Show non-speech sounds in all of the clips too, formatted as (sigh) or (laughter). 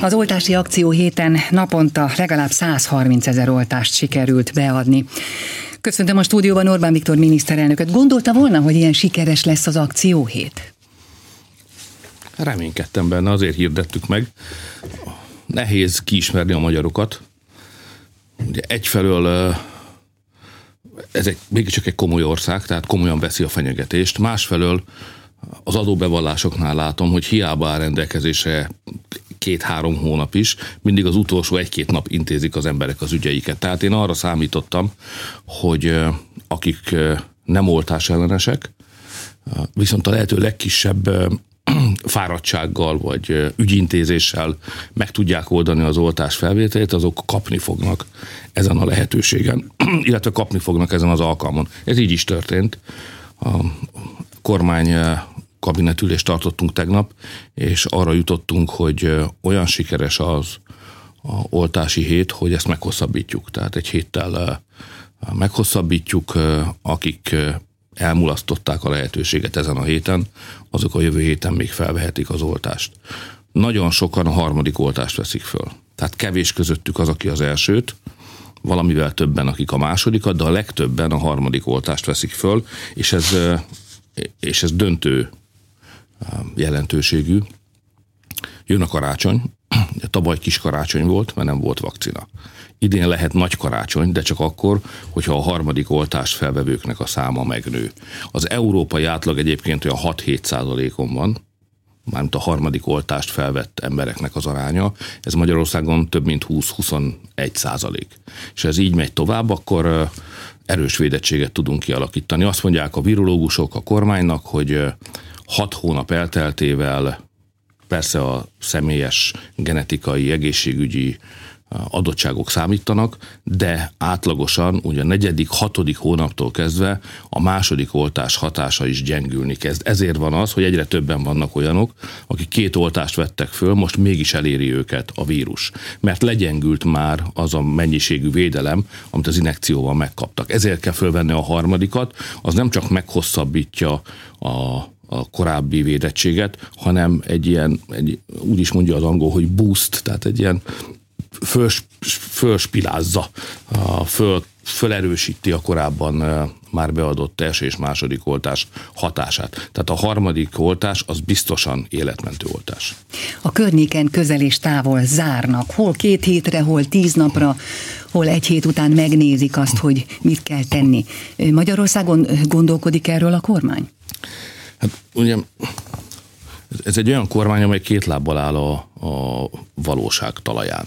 Az oltási akció héten naponta legalább 130 ezer oltást sikerült beadni. Köszöntöm a stúdióban Orbán Viktor miniszterelnököt. Gondolta volna, hogy ilyen sikeres lesz az akcióhét? Reménykedtem benne, azért hirdettük meg. Nehéz kiismerni a magyarokat. Ugye egyfelől ez egy, mégiscsak egy komoly ország, tehát komolyan veszi a fenyegetést. Másfelől az adóbevallásoknál látom, hogy hiába áll rendelkezésre két-három hónap is, mindig az utolsó egy-két nap intézik az emberek az ügyeiket. Tehát én arra számítottam, hogy akik nem oltás ellenesek, viszont a lehető legkisebb (clears throat) fáradtsággal vagy ügyintézéssel meg tudják oldani az oltás felvételét, azok kapni fognak ezen a lehetőségen, (clears throat) illetve kapni fognak ezen az alkalmon. Ez így is történt. A kormány kabinetülést tartottunk tegnap, és arra jutottunk, hogy olyan sikeres az a oltási hét, hogy ezt meghosszabbítjuk. Tehát egy héttel meghosszabbítjuk, akik elmulasztották a lehetőséget ezen a héten, azok a jövő héten még felvehetik az oltást. Nagyon sokan a harmadik oltást veszik föl. Tehát kevés közöttük az, aki az elsőt, valamivel többen, akik a másodikat, de a legtöbben a harmadik oltást veszik föl, és ez, és ez döntő jelentőségű. Jön a karácsony, tavaly kis karácsony volt, mert nem volt vakcina. Idén lehet nagy karácsony, de csak akkor, hogyha a harmadik oltást felvevőknek a száma megnő. Az európai átlag egyébként olyan 6-7 százalékon van, mármint a harmadik oltást felvett embereknek az aránya, ez Magyarországon több mint 20-21 százalék. És ez így megy tovább, akkor erős védettséget tudunk kialakítani. Azt mondják a virológusok a kormánynak, hogy hat hónap elteltével persze a személyes genetikai, egészségügyi adottságok számítanak, de átlagosan ugye a negyedik, hatodik hónaptól kezdve a második oltás hatása is gyengülni kezd. Ezért van az, hogy egyre többen vannak olyanok, akik két oltást vettek föl, most mégis eléri őket a vírus. Mert legyengült már az a mennyiségű védelem, amit az inekcióval megkaptak. Ezért kell fölvenni a harmadikat, az nem csak meghosszabbítja a a korábbi védettséget, hanem egy ilyen, egy, úgy is mondja az angol, hogy boost, tehát egy ilyen föls, fölspilázza, föl, fölerősíti a korábban már beadott első és második oltás hatását. Tehát a harmadik oltás az biztosan életmentő oltás. A környéken közel és távol zárnak, hol két hétre, hol tíz napra, hol egy hét után megnézik azt, hogy mit kell tenni. Magyarországon gondolkodik erről a kormány? Hát ugye ez egy olyan kormány, amely két lábbal áll a, a valóság talaján.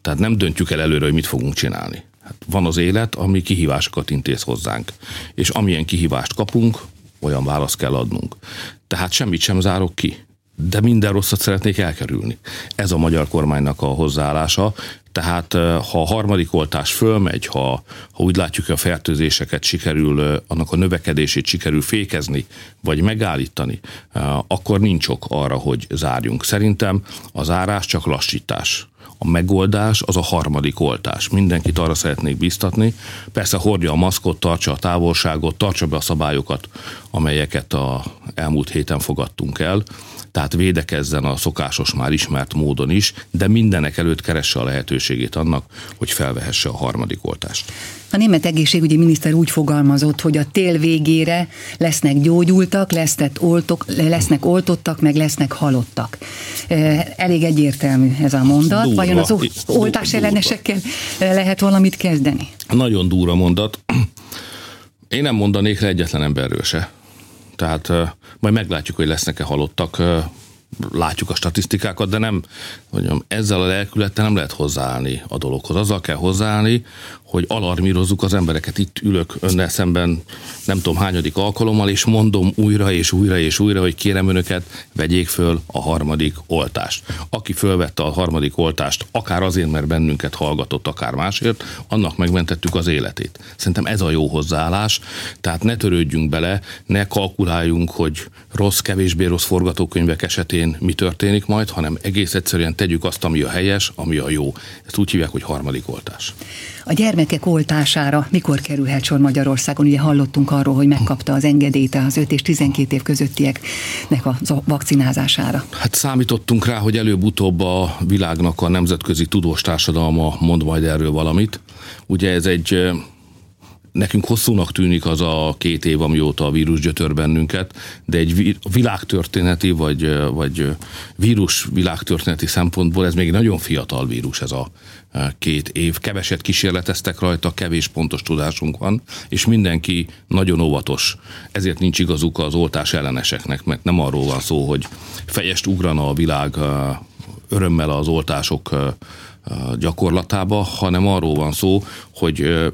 Tehát nem döntjük el előre, hogy mit fogunk csinálni. Hát van az élet, ami kihívásokat intéz hozzánk. És amilyen kihívást kapunk, olyan választ kell adnunk. Tehát semmit sem zárok ki de minden rosszat szeretnék elkerülni. Ez a magyar kormánynak a hozzáállása. Tehát ha a harmadik oltás fölmegy, ha, ha úgy látjuk, hogy a fertőzéseket sikerül, annak a növekedését sikerül fékezni, vagy megállítani, akkor nincs ok arra, hogy zárjunk. Szerintem a zárás csak lassítás a megoldás az a harmadik oltás. Mindenkit arra szeretnék biztatni. Persze hordja a maszkot, tartsa a távolságot, tartsa be a szabályokat, amelyeket a elmúlt héten fogadtunk el tehát védekezzen a szokásos már ismert módon is, de mindenek előtt keresse a lehetőségét annak, hogy felvehesse a harmadik oltást. A német egészségügyi miniszter úgy fogalmazott, hogy a tél végére lesznek gyógyultak, lesznek, oltok, lesznek oltottak, meg lesznek halottak. Elég egyértelmű ez a mondat. Durva, Vajon az oltás ellenesekkel lehet valamit kezdeni? Nagyon durva mondat. Én nem mondanék le egyetlen emberről se. Tehát majd meglátjuk, hogy lesznek-e halottak, látjuk a statisztikákat, de nem, mondjam, ezzel a lelkülettel nem lehet hozzáállni a dologhoz. Azzal kell hozzáállni, hogy alarmírozzuk az embereket. Itt ülök önnel szemben nem tudom hányadik alkalommal, és mondom újra és újra és újra, hogy kérem önöket, vegyék föl a harmadik oltást. Aki fölvette a harmadik oltást, akár azért, mert bennünket hallgatott, akár másért, annak megmentettük az életét. Szerintem ez a jó hozzáállás, tehát ne törődjünk bele, ne kalkuláljunk, hogy rossz, kevésbé rossz forgatókönyvek esetén mentén mi történik majd, hanem egész egyszerűen tegyük azt, ami a helyes, ami a jó. Ezt úgy hívják, hogy harmadik oltás. A gyermekek oltására mikor kerülhet sor Magyarországon? Ugye hallottunk arról, hogy megkapta az engedélyt az 5 és 12 év közöttieknek a vakcinázására. Hát számítottunk rá, hogy előbb-utóbb a világnak a nemzetközi tudós társadalma mond majd erről valamit. Ugye ez egy Nekünk hosszúnak tűnik az a két év, amióta a vírus gyötör bennünket, de egy világtörténeti vagy, vagy vírus világtörténeti szempontból ez még nagyon fiatal vírus ez a két év. Keveset kísérleteztek rajta, kevés pontos tudásunk van, és mindenki nagyon óvatos. Ezért nincs igazuk az oltás elleneseknek, mert nem arról van szó, hogy fejest ugrana a világ örömmel az oltások gyakorlatába, hanem arról van szó, hogy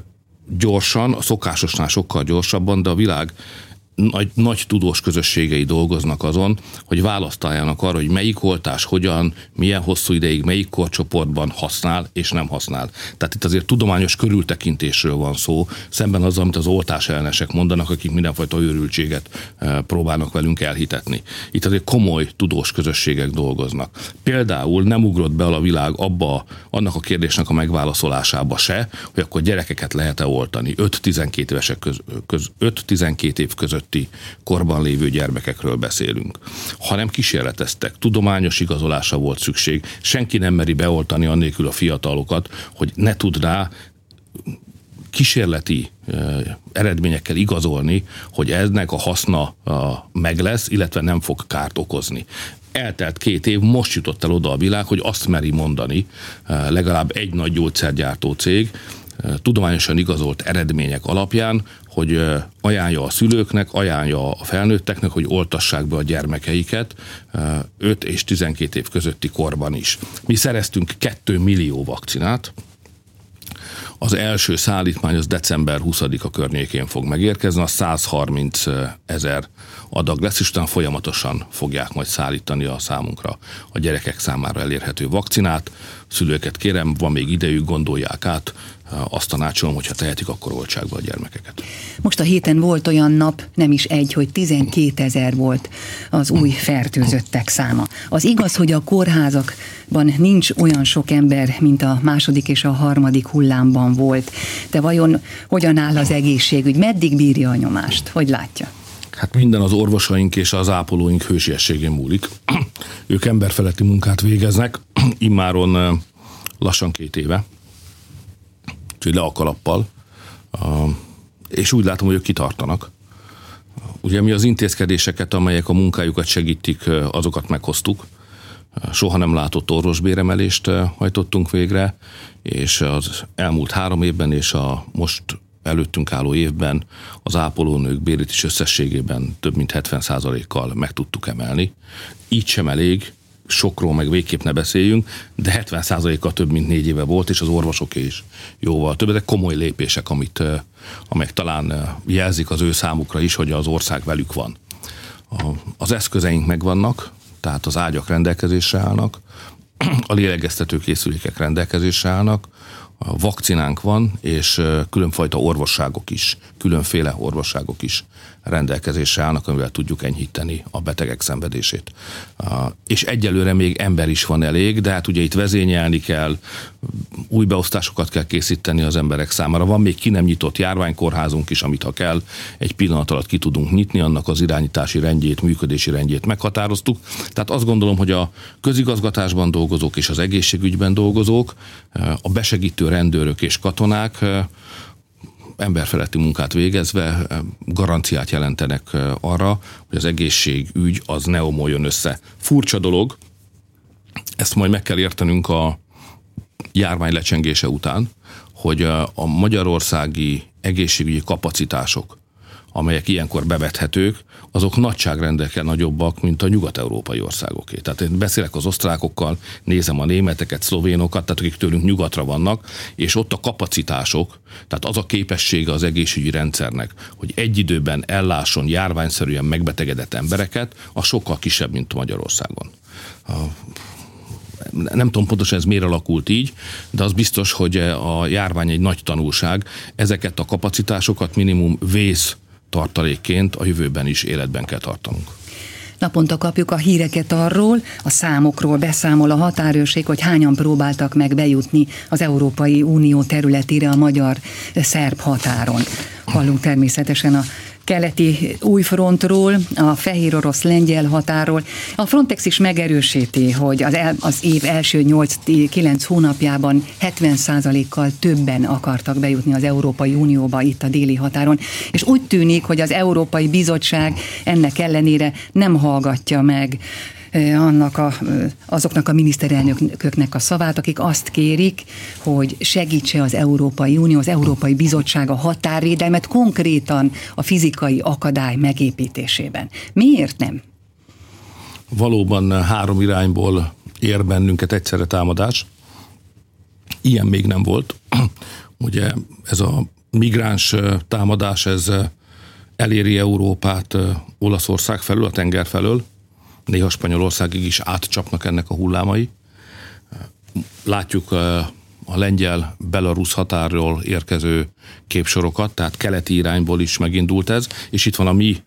gyorsan, a szokásosnál sokkal gyorsabban, de a világ nagy, nagy tudós közösségei dolgoznak azon, hogy választáljanak arra, hogy melyik oltás hogyan, milyen hosszú ideig, melyik korcsoportban használ és nem használ. Tehát itt azért tudományos körültekintésről van szó, szemben azzal, amit az oltás ellenesek mondanak, akik mindenfajta őrültséget eh, próbálnak velünk elhitetni. Itt azért komoly tudós közösségek dolgoznak. Például nem ugrott be a világ abba annak a kérdésnek a megválaszolásába se, hogy akkor gyerekeket lehet-e oltani 5-12 évesek köz, köz, 5-12 év között közötti korban lévő gyermekekről beszélünk, hanem kísérleteztek. Tudományos igazolásra volt szükség. Senki nem meri beoltani annélkül a fiatalokat, hogy ne tud rá kísérleti eredményekkel igazolni, hogy ennek a haszna meg lesz, illetve nem fog kárt okozni. Eltelt két év, most jutott el oda a világ, hogy azt meri mondani legalább egy nagy gyógyszergyártó cég, tudományosan igazolt eredmények alapján, hogy ajánlja a szülőknek, ajánlja a felnőtteknek, hogy oltassák be a gyermekeiket 5 és 12 év közötti korban is. Mi szereztünk 2 millió vakcinát, az első szállítmány az december 20-a környékén fog megérkezni, a 130 ezer adag lesz, és utána folyamatosan fogják majd szállítani a számunkra a gyerekek számára elérhető vakcinát. Szülőket kérem, van még idejük, gondolják át, azt tanácsolom, hogyha tehetik, akkor oltsák be a gyermekeket. Most a héten volt olyan nap, nem is egy, hogy 12 ezer volt az új fertőzöttek száma. Az igaz, hogy a kórházakban nincs olyan sok ember, mint a második és a harmadik hullámban volt. De vajon hogyan áll az egészségügy? Meddig bírja a nyomást? Hogy látja? Hát minden az orvosaink és az ápolóink hősiességén múlik. (clears throat) ők emberfeletti munkát végeznek, (clears throat) immáron lassan két éve úgyhogy le a kalappal, és úgy látom, hogy ők kitartanak. Ugye mi az intézkedéseket, amelyek a munkájukat segítik, azokat meghoztuk. Soha nem látott orvosbéremelést hajtottunk végre, és az elmúlt három évben és a most előttünk álló évben az ápolónők bérét is összességében több mint 70%-kal meg tudtuk emelni. Így sem elég, sokról meg végképp ne beszéljünk, de 70%-kal több, mint négy éve volt, és az orvosoké is jóval több. Ezek komoly lépések, amit, amelyek talán jelzik az ő számukra is, hogy az ország velük van. Az eszközeink megvannak, tehát az ágyak rendelkezésre állnak, a lélegeztető készülékek rendelkezésre állnak, a vakcinánk van, és különfajta orvosságok is, különféle orvosságok is rendelkezésre állnak, amivel tudjuk enyhíteni a betegek szenvedését. És egyelőre még ember is van elég, de hát ugye itt vezényelni kell, új beosztásokat kell készíteni az emberek számára. Van még ki nem nyitott járványkórházunk is, amit ha kell, egy pillanat alatt ki tudunk nyitni, annak az irányítási rendjét, működési rendjét meghatároztuk. Tehát azt gondolom, hogy a közigazgatásban dolgozók és az egészségügyben dolgozók, a besegítő rendőrök és katonák emberfeletti munkát végezve garanciát jelentenek arra, hogy az egészségügy az ne omoljon össze. Furcsa dolog, ezt majd meg kell értenünk a járvány lecsengése után, hogy a magyarországi egészségügyi kapacitások amelyek ilyenkor bevethetők, azok nagyságrendekkel nagyobbak, mint a nyugat-európai országoké. Tehát én beszélek az osztrákokkal, nézem a németeket, szlovénokat, tehát akik tőlünk nyugatra vannak, és ott a kapacitások, tehát az a képessége az egészségügyi rendszernek, hogy egy időben ellásson járványszerűen megbetegedett embereket, a sokkal kisebb, mint Magyarországon. A nem tudom pontosan ez miért alakult így, de az biztos, hogy a járvány egy nagy tanulság. Ezeket a kapacitásokat minimum vész tartalékként a jövőben is életben kell tartanunk. Naponta kapjuk a híreket arról, a számokról beszámol a határőrség, hogy hányan próbáltak meg bejutni az Európai Unió területére a magyar-szerb határon. Hallunk természetesen a keleti új frontról, a fehér orosz lengyel határól. A Frontex is megerősíti, hogy az, el, az év első 8-9 hónapjában 70%-kal többen akartak bejutni az Európai Unióba itt a déli határon, és úgy tűnik, hogy az Európai Bizottság ennek ellenére nem hallgatja meg annak a, azoknak a miniszterelnököknek a szavát, akik azt kérik, hogy segítse az Európai Unió, az Európai Bizottság a határvédelmet konkrétan a fizikai akadály megépítésében. Miért nem? Valóban három irányból ér bennünket egyszerre támadás. Ilyen még nem volt. (clears throat) Ugye ez a migráns támadás, ez eléri Európát Olaszország felől, a tenger felől, néha Spanyolországig is átcsapnak ennek a hullámai. Látjuk a lengyel-belarusz határról érkező képsorokat, tehát keleti irányból is megindult ez, és itt van a mi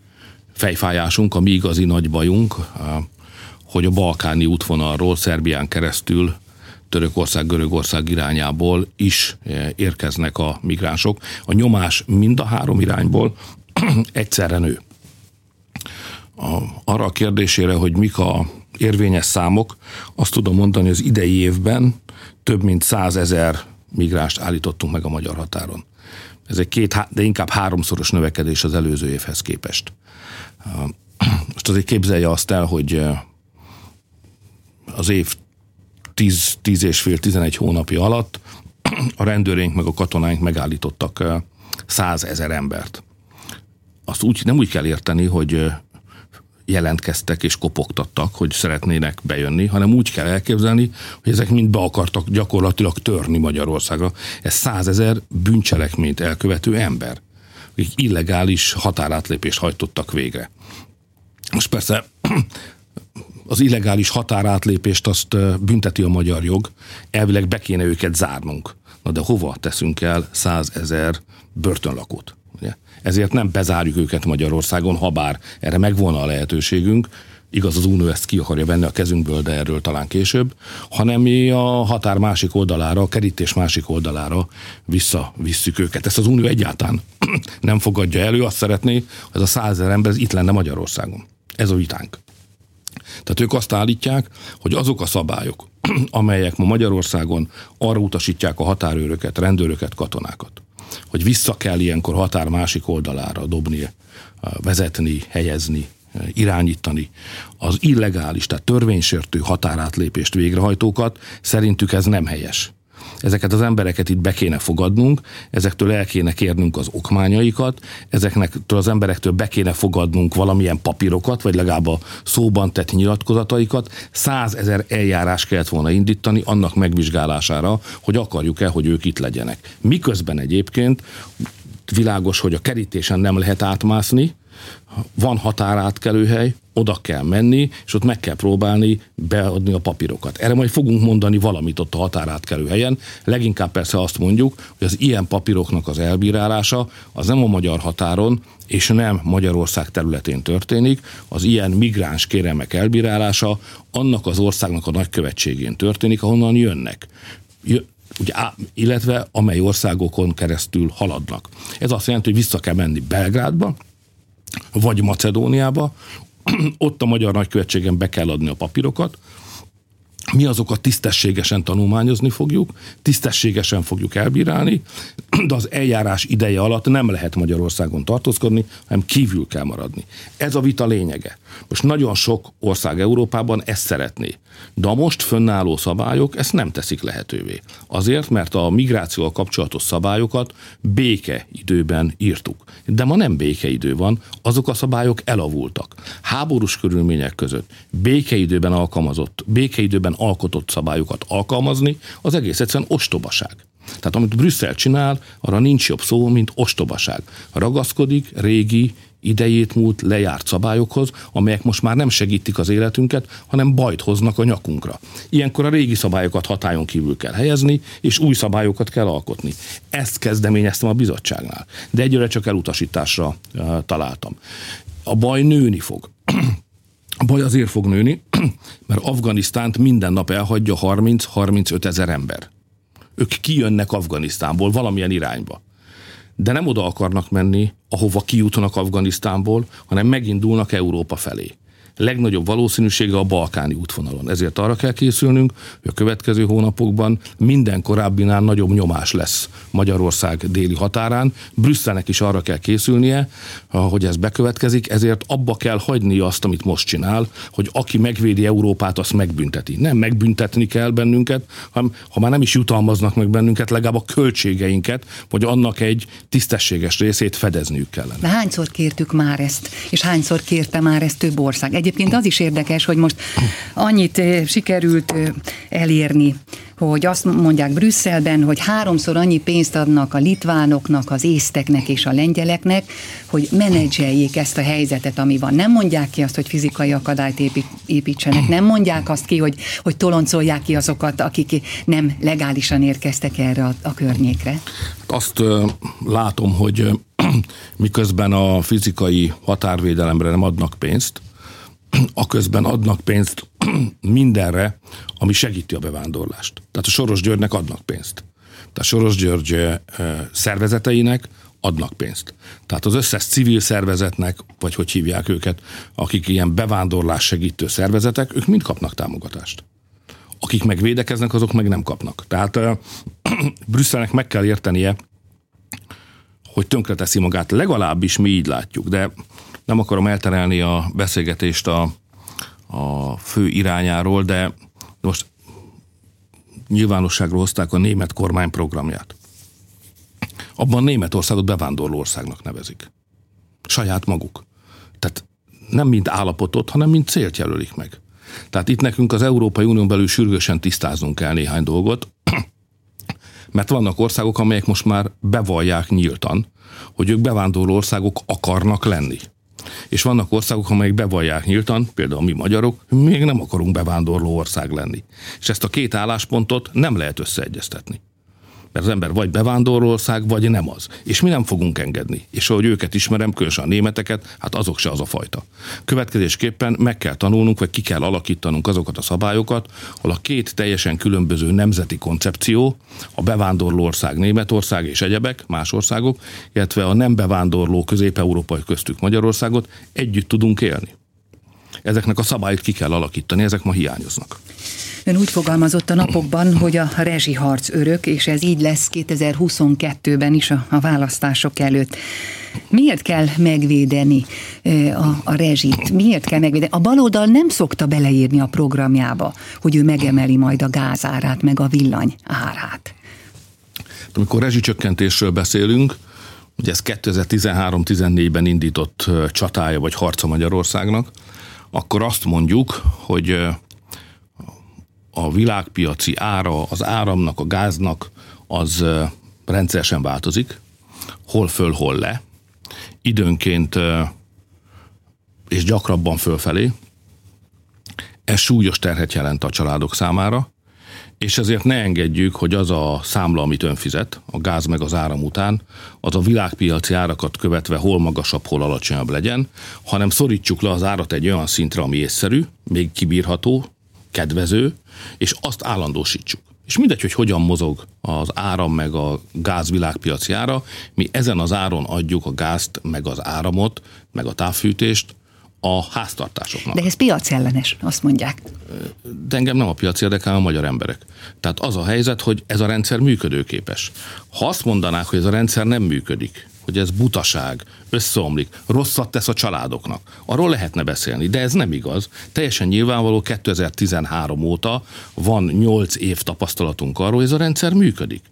fejfájásunk, a mi igazi nagy bajunk, hogy a balkáni útvonalról Szerbián keresztül Törökország, Görögország irányából is érkeznek a migránsok. A nyomás mind a három irányból (clears throat) egyszerre nő a, arra a kérdésére, hogy mik a érvényes számok, azt tudom mondani, hogy az idei évben több mint százezer migránst állítottunk meg a magyar határon. Ez egy két, de inkább háromszoros növekedés az előző évhez képest. Most azért képzelje azt el, hogy az év 10, 10 és fél, 11 hónapja alatt a rendőrénk meg a katonáink megállítottak százezer embert. Azt úgy, nem úgy kell érteni, hogy jelentkeztek és kopogtattak, hogy szeretnének bejönni, hanem úgy kell elképzelni, hogy ezek mind be akartak gyakorlatilag törni Magyarországra. Ez százezer bűncselekményt elkövető ember, akik illegális határátlépést hajtottak végre. Most persze (clears throat) az illegális határátlépést azt bünteti a magyar jog, elvileg be kéne őket zárnunk. Na de hova teszünk el százezer börtönlakót? Ezért nem bezárjuk őket Magyarországon, ha bár erre megvolna a lehetőségünk, igaz az Unió ezt ki akarja venni a kezünkből, de erről talán később, hanem mi a határ másik oldalára, a kerítés másik oldalára visszavisszük őket. Ezt az Unió egyáltalán (clears throat) nem fogadja elő, azt szeretné, hogy ez a százezer ember itt lenne Magyarországon. Ez a vitánk. Tehát ők azt állítják, hogy azok a szabályok, (clears throat) amelyek ma Magyarországon arra utasítják a határőröket, rendőröket, katonákat, hogy vissza kell ilyenkor határ másik oldalára dobni, vezetni, helyezni, irányítani az illegális, tehát törvénysértő határátlépést végrehajtókat, szerintük ez nem helyes ezeket az embereket itt be kéne fogadnunk, ezektől el kéne kérnünk az okmányaikat, ezeknektől az emberektől be kéne fogadnunk valamilyen papírokat, vagy legalább a szóban tett nyilatkozataikat. Százezer eljárás kellett volna indítani annak megvizsgálására, hogy akarjuk-e, hogy ők itt legyenek. Miközben egyébként világos, hogy a kerítésen nem lehet átmászni, van határátkelőhely, oda kell menni, és ott meg kell próbálni beadni a papírokat. Erre majd fogunk mondani valamit ott a határátkelő helyen. Leginkább persze azt mondjuk, hogy az ilyen papíroknak az elbírálása az nem a magyar határon, és nem Magyarország területén történik, az ilyen migráns kéremek elbírálása annak az országnak a nagykövetségén történik, ahonnan jönnek ugye, illetve amely országokon keresztül haladnak. Ez azt jelenti, hogy vissza kell menni Belgrádba, vagy Macedóniába, (clears throat) ott a magyar nagykövetségen be kell adni a papírokat, mi azokat tisztességesen tanulmányozni fogjuk, tisztességesen fogjuk elbírálni, de az eljárás ideje alatt nem lehet Magyarországon tartózkodni, hanem kívül kell maradni. Ez a vita lényege. Most nagyon sok ország Európában ezt szeretné, de a most fönnálló szabályok ezt nem teszik lehetővé. Azért, mert a migrációval kapcsolatos szabályokat béke időben írtuk. De ma nem békeidő van, azok a szabályok elavultak. Háborús körülmények között békeidőben alkalmazott, békeidőben alkotott szabályokat alkalmazni, az egész egyszerűen ostobaság. Tehát amit Brüsszel csinál, arra nincs jobb szó, mint ostobaság. Ragaszkodik régi, idejét múlt lejárt szabályokhoz, amelyek most már nem segítik az életünket, hanem bajt hoznak a nyakunkra. Ilyenkor a régi szabályokat hatályon kívül kell helyezni, és új szabályokat kell alkotni. Ezt kezdeményeztem a bizottságnál, de egyre csak elutasításra uh, találtam. A baj nőni fog. (clears throat) A baj azért fog nőni, (clears throat) mert Afganisztánt minden nap elhagyja 30-35 ezer ember. Ők kijönnek Afganisztánból valamilyen irányba. De nem oda akarnak menni, ahova kijutnak Afganisztánból, hanem megindulnak Európa felé legnagyobb valószínűsége a balkáni útvonalon. Ezért arra kell készülnünk, hogy a következő hónapokban minden korábbinál nagyobb nyomás lesz Magyarország déli határán. Brüsszelnek is arra kell készülnie, hogy ez bekövetkezik, ezért abba kell hagyni azt, amit most csinál, hogy aki megvédi Európát, azt megbünteti. Nem megbüntetni kell bennünket, hanem ha már nem is jutalmaznak meg bennünket, legalább a költségeinket, vagy annak egy tisztességes részét fedezniük kellene. De hányszor kértük már ezt, és hányszor kérte már ezt több ország? Egy Egyébként az is érdekes, hogy most annyit eh, sikerült eh, elérni, hogy azt mondják Brüsszelben, hogy háromszor annyi pénzt adnak a litvánoknak, az észteknek és a lengyeleknek, hogy menedzseljék ezt a helyzetet, ami van. Nem mondják ki azt, hogy fizikai akadályt építsenek, nem mondják azt ki, hogy, hogy toloncolják ki azokat, akik nem legálisan érkeztek erre a, a környékre. Azt uh, látom, hogy uh, (clears throat) miközben a fizikai határvédelemre nem adnak pénzt, aközben adnak pénzt (clears throat) mindenre, ami segíti a bevándorlást. Tehát a Soros Györgynek adnak pénzt. Tehát a Soros György szervezeteinek adnak pénzt. Tehát az összes civil szervezetnek, vagy hogy hívják őket, akik ilyen bevándorlás segítő szervezetek, ők mind kapnak támogatást. Akik meg védekeznek, azok meg nem kapnak. Tehát (clears throat) Brüsszelnek meg kell értenie, hogy tönkreteszi magát. Legalábbis mi így látjuk, de nem akarom elterelni a beszélgetést a, a fő irányáról, de most nyilvánosságra hozták a német kormány programját. Abban Németországot bevándorló országnak nevezik. Saját maguk. Tehát nem mint állapotot, hanem mint célt jelölik meg. Tehát itt nekünk az Európai Unión belül sürgősen tisztáznunk kell néhány dolgot, (clears throat) mert vannak országok, amelyek most már bevallják nyíltan, hogy ők bevándorló országok akarnak lenni. És vannak országok, amelyek bevallják nyíltan, például mi magyarok, még nem akarunk bevándorló ország lenni. És ezt a két álláspontot nem lehet összeegyeztetni mert az ember vagy bevándorló ország, vagy nem az. És mi nem fogunk engedni. És ahogy őket ismerem, különösen a németeket, hát azok se az a fajta. Következésképpen meg kell tanulnunk, vagy ki kell alakítanunk azokat a szabályokat, ahol a két teljesen különböző nemzeti koncepció, a bevándorló ország Németország és egyebek, más országok, illetve a nem bevándorló közép-európai köztük Magyarországot együtt tudunk élni. Ezeknek a szabályt ki kell alakítani, ezek ma hiányoznak. Ön úgy fogalmazott a napokban, hogy a rezsiharc örök, és ez így lesz 2022-ben is a, a választások előtt. Miért kell megvédeni a, a rezsit? Miért kell megvédeni? A baloldal nem szokta beleírni a programjába, hogy ő megemeli majd a gázárát, meg a villany árát. Amikor rezsicsökkentésről beszélünk, ugye ez 2013-14-ben indított csatája vagy harca Magyarországnak, akkor azt mondjuk, hogy a világpiaci ára az áramnak, a gáznak az rendszeresen változik, hol föl, hol le, időnként és gyakrabban fölfelé. Ez súlyos terhet jelent a családok számára, és ezért ne engedjük, hogy az a számla, amit ön fizet, a gáz meg az áram után, az a világpiaci árakat követve hol magasabb, hol alacsonyabb legyen, hanem szorítsuk le az árat egy olyan szintre, ami észszerű, még kibírható, kedvező, és azt állandósítsuk. És mindegy, hogy hogyan mozog az áram meg a gáz világpiaci ára, mi ezen az áron adjuk a gázt, meg az áramot, meg a távfűtést a háztartásoknak. De ez piacellenes, azt mondják. De engem nem a piac érdekel, a magyar emberek. Tehát az a helyzet, hogy ez a rendszer működőképes. Ha azt mondanák, hogy ez a rendszer nem működik, hogy ez butaság, összeomlik, rosszat tesz a családoknak. Arról lehetne beszélni, de ez nem igaz. Teljesen nyilvánvaló 2013 óta van 8 év tapasztalatunk arról, hogy ez a rendszer működik.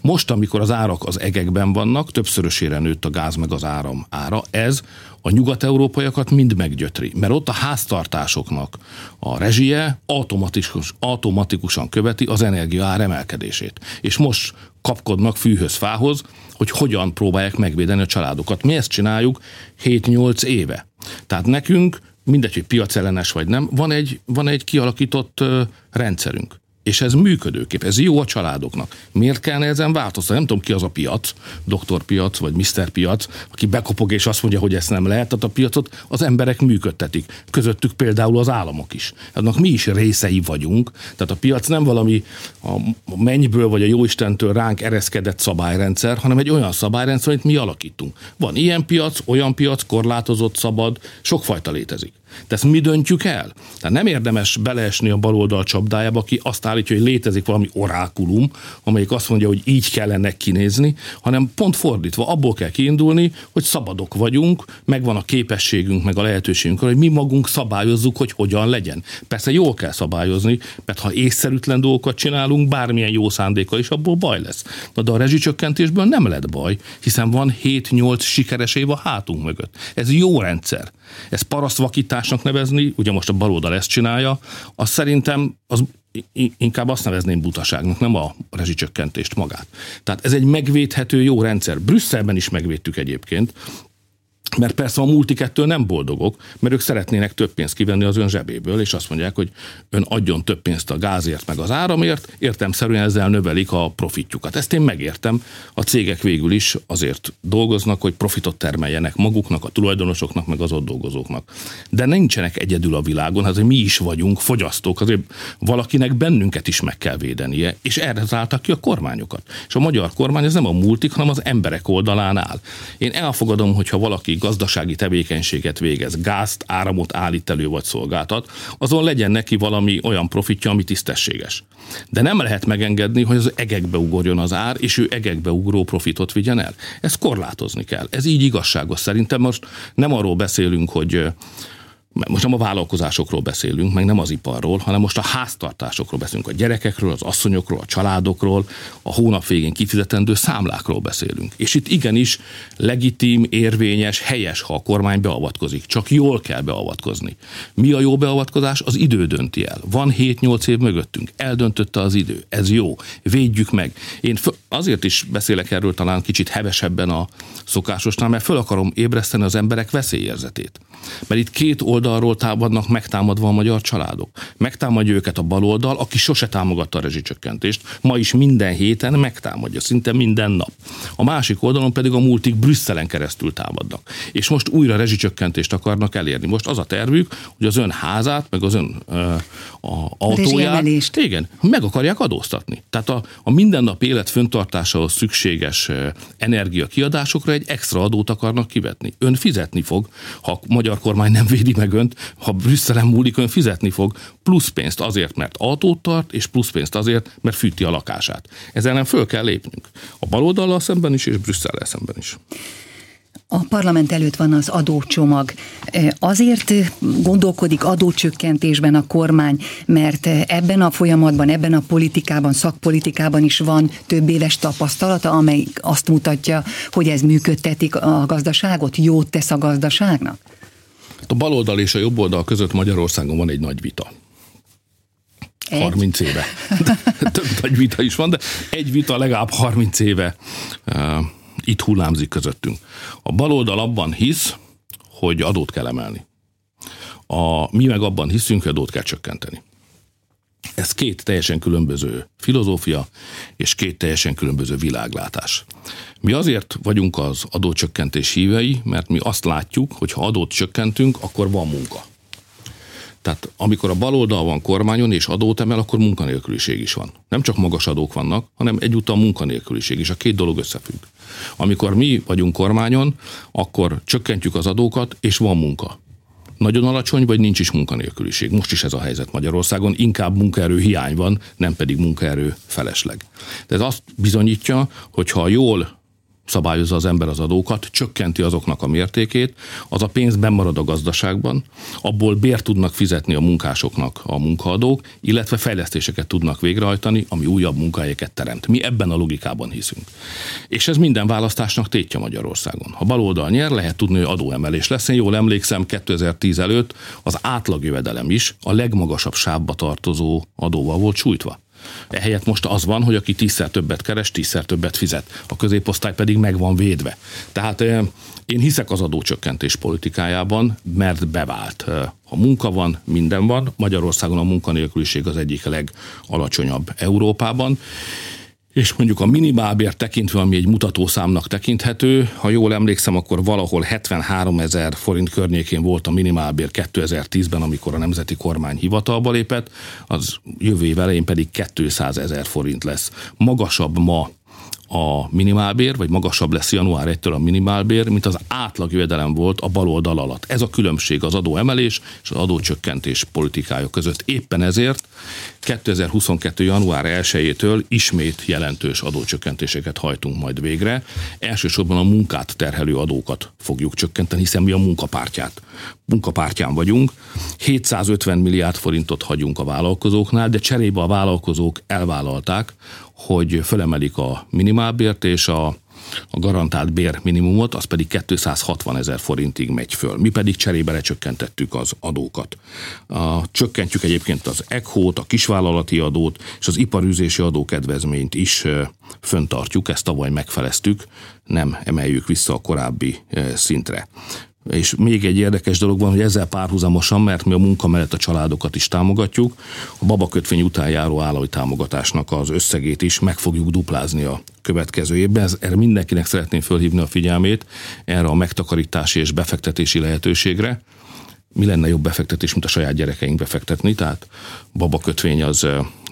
Most, amikor az árak az egekben vannak, többszörösére nőtt a gáz meg az áram ára, ez a nyugat-európaiakat mind meggyötri, mert ott a háztartásoknak a rezsie automatikus, automatikusan követi az energia ár emelkedését. És most kapkodnak fűhöz fához, hogy hogyan próbálják megvédeni a családokat. Mi ezt csináljuk 7-8 éve. Tehát nekünk, mindegy, hogy piacellenes vagy nem, van egy, van egy kialakított rendszerünk. És ez működőkép, ez jó a családoknak. Miért kellene ezen változtatni? Nem tudom ki az a piac, doktorpiac vagy Mr. piac, aki bekopog és azt mondja, hogy ezt nem lehet. Tehát a piacot az emberek működtetik. Közöttük például az államok is. Annak mi is részei vagyunk. Tehát a piac nem valami a mennyből vagy a jóistentől ránk ereszkedett szabályrendszer, hanem egy olyan szabályrendszer, amit mi alakítunk. Van ilyen piac, olyan piac, korlátozott, szabad, sokfajta létezik. Ezt mi döntjük el? Tehát nem érdemes beleesni a baloldal csapdájába, aki azt állítja, hogy létezik valami orákulum, amelyik azt mondja, hogy így kellene kinézni, hanem pont fordítva, abból kell kiindulni, hogy szabadok vagyunk, megvan a képességünk, meg a lehetőségünk, hogy mi magunk szabályozzuk, hogy hogyan legyen. Persze jól kell szabályozni, mert ha észszerűtlen dolgokat csinálunk, bármilyen jó szándéka is, abból baj lesz. Na de a rezsicsökkentésből nem lett baj, hiszen van 7-8 sikeres év a hátunk mögött. Ez jó rendszer. Ez parasztvakításnak nevezni, ugye most a baloldal ezt csinálja, az szerintem az inkább azt nevezném butaságnak, nem a rezsicsökkentést magát. Tehát ez egy megvédhető jó rendszer. Brüsszelben is megvédtük egyébként, mert persze a multik ettől nem boldogok, mert ők szeretnének több pénzt kivenni az ön zsebéből, és azt mondják, hogy ön adjon több pénzt a gázért, meg az áramért, értemszerűen ezzel növelik a profitjukat. Ezt én megértem. A cégek végül is azért dolgoznak, hogy profitot termeljenek maguknak, a tulajdonosoknak, meg az ott dolgozóknak. De nincsenek egyedül a világon, azért mi is vagyunk fogyasztók, azért valakinek bennünket is meg kell védenie, és erre álltak ki a kormányokat. És a magyar kormány ez nem a multik, hanem az emberek oldalán áll. Én elfogadom, hogyha valaki gazdasági tevékenységet végez, gázt, áramot állít elő vagy szolgáltat, azon legyen neki valami olyan profitja, ami tisztességes. De nem lehet megengedni, hogy az egekbe ugorjon az ár, és ő egekbe ugró profitot vigyen el. Ezt korlátozni kell. Ez így igazságos. Szerintem most nem arról beszélünk, hogy most nem a vállalkozásokról beszélünk, meg nem az iparról, hanem most a háztartásokról beszélünk, a gyerekekről, az asszonyokról, a családokról, a hónap végén kifizetendő számlákról beszélünk. És itt igenis legitim, érvényes, helyes, ha a kormány beavatkozik. Csak jól kell beavatkozni. Mi a jó beavatkozás? Az idő dönti el. Van 7-8 év mögöttünk. Eldöntötte az idő. Ez jó. Védjük meg. Én azért is beszélek erről talán kicsit hevesebben a szokásosnál, mert föl akarom ébreszteni az emberek veszélyérzetét. Mert itt két oldalról támadnak megtámadva a magyar családok. Megtámadja őket a baloldal, aki sose támogatta a rezsicsökkentést. Ma is minden héten megtámadja, szinte minden nap. A másik oldalon pedig a multik Brüsszelen keresztül támadnak. És most újra rezsicsökkentést akarnak elérni. Most az a tervük, hogy az ön házát, meg az ön a autóját, igen, meg akarják adóztatni. Tehát a, a mindennap élet föntartásához szükséges energiakiadásokra egy extra adót akarnak kivetni. Ön fizetni fog, ha a magyar kormány nem védi meg önt, ha Brüsszelen múlik, ön fizetni fog plusz pénzt azért, mert autót tart, és plusz pénzt azért, mert fűti a lakását. Ezzel nem föl kell lépnünk. A baloldallal szemben is, és Brüsszellel szemben is. A parlament előtt van az adócsomag. Azért gondolkodik adócsökkentésben a kormány, mert ebben a folyamatban, ebben a politikában, szakpolitikában is van több éves tapasztalata, amely azt mutatja, hogy ez működtetik a gazdaságot, jót tesz a gazdaságnak? A baloldal és a jobb oldal között Magyarországon van egy nagy vita. Egy? 30 éve. (laughs) Több nagy vita is van, de egy vita legalább 30 éve uh, itt hullámzik közöttünk. A baloldal abban hisz, hogy adót kell emelni. A, mi meg abban hiszünk, hogy adót kell csökkenteni. Ez két teljesen különböző filozófia, és két teljesen különböző világlátás. Mi azért vagyunk az adócsökkentés hívei, mert mi azt látjuk, hogy ha adót csökkentünk, akkor van munka. Tehát amikor a baloldal van kormányon és adót emel, akkor munkanélküliség is van. Nem csak magas adók vannak, hanem egyúttal munkanélküliség is. A két dolog összefügg. Amikor mi vagyunk kormányon, akkor csökkentjük az adókat, és van munka nagyon alacsony, vagy nincs is munkanélküliség. Most is ez a helyzet Magyarországon, inkább munkaerő hiány van, nem pedig munkaerő felesleg. De ez azt bizonyítja, hogy ha jól szabályozza az ember az adókat, csökkenti azoknak a mértékét, az a pénz bemarad a gazdaságban, abból bért tudnak fizetni a munkásoknak a munkaadók, illetve fejlesztéseket tudnak végrehajtani, ami újabb munkahelyeket teremt. Mi ebben a logikában hiszünk. És ez minden választásnak tétje Magyarországon. Ha baloldal nyer, lehet tudni, hogy adóemelés lesz. Én jól emlékszem, 2010 előtt az átlagjövedelem is a legmagasabb sávba tartozó adóval volt sújtva. Ehelyett most az van, hogy aki tízszer többet keres, tízszer többet fizet. A középosztály pedig meg van védve. Tehát én hiszek az adócsökkentés politikájában, mert bevált. Ha munka van, minden van. Magyarországon a munkanélküliség az egyik legalacsonyabb Európában, és mondjuk a minimálbér tekintve, ami egy mutatószámnak tekinthető, ha jól emlékszem, akkor valahol 73 ezer forint környékén volt a minimálbér 2010-ben, amikor a nemzeti kormány hivatalba lépett, az jövő év elején pedig 200 ezer forint lesz. Magasabb ma a minimálbér, vagy magasabb lesz január 1-től a minimálbér, mint az átlag jövedelem volt a baloldal alatt. Ez a különbség az adóemelés és az adócsökkentés politikája között. Éppen ezért 2022. január 1-től ismét jelentős adócsökkentéseket hajtunk majd végre. Elsősorban a munkát terhelő adókat fogjuk csökkenteni, hiszen mi a munkapártját. Munkapártyán vagyunk. 750 milliárd forintot hagyunk a vállalkozóknál, de cserébe a vállalkozók elvállalták, hogy fölemelik a minimálbért és a, a garantált bér minimumot, az pedig 260 ezer forintig megy föl. Mi pedig cserébe lecsökkentettük az adókat. A, csökkentjük egyébként az ECHO-t, a kisvállalati adót és az iparűzési adókedvezményt is e, föntartjuk, ezt tavaly megfeleztük, nem emeljük vissza a korábbi e, szintre. És még egy érdekes dolog van, hogy ezzel párhuzamosan, mert mi a munka mellett a családokat is támogatjuk, a babakötvény után járó állami támogatásnak az összegét is meg fogjuk duplázni a következő évben. Ez, erre mindenkinek szeretném fölhívni a figyelmét, erre a megtakarítási és befektetési lehetőségre. Mi lenne jobb befektetés, mint a saját gyerekeink befektetni, tehát babakötvény az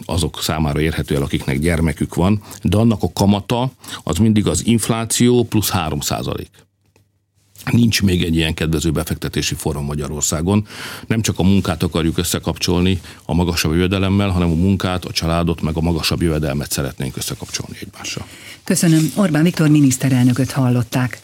azok számára érhető el, akiknek gyermekük van, de annak a kamata az mindig az infláció plusz 3 százalék. Nincs még egy ilyen kedvező befektetési forum Magyarországon. Nem csak a munkát akarjuk összekapcsolni a magasabb jövedelemmel, hanem a munkát, a családot, meg a magasabb jövedelmet szeretnénk összekapcsolni egymással. Köszönöm. Orbán Viktor miniszterelnököt hallották.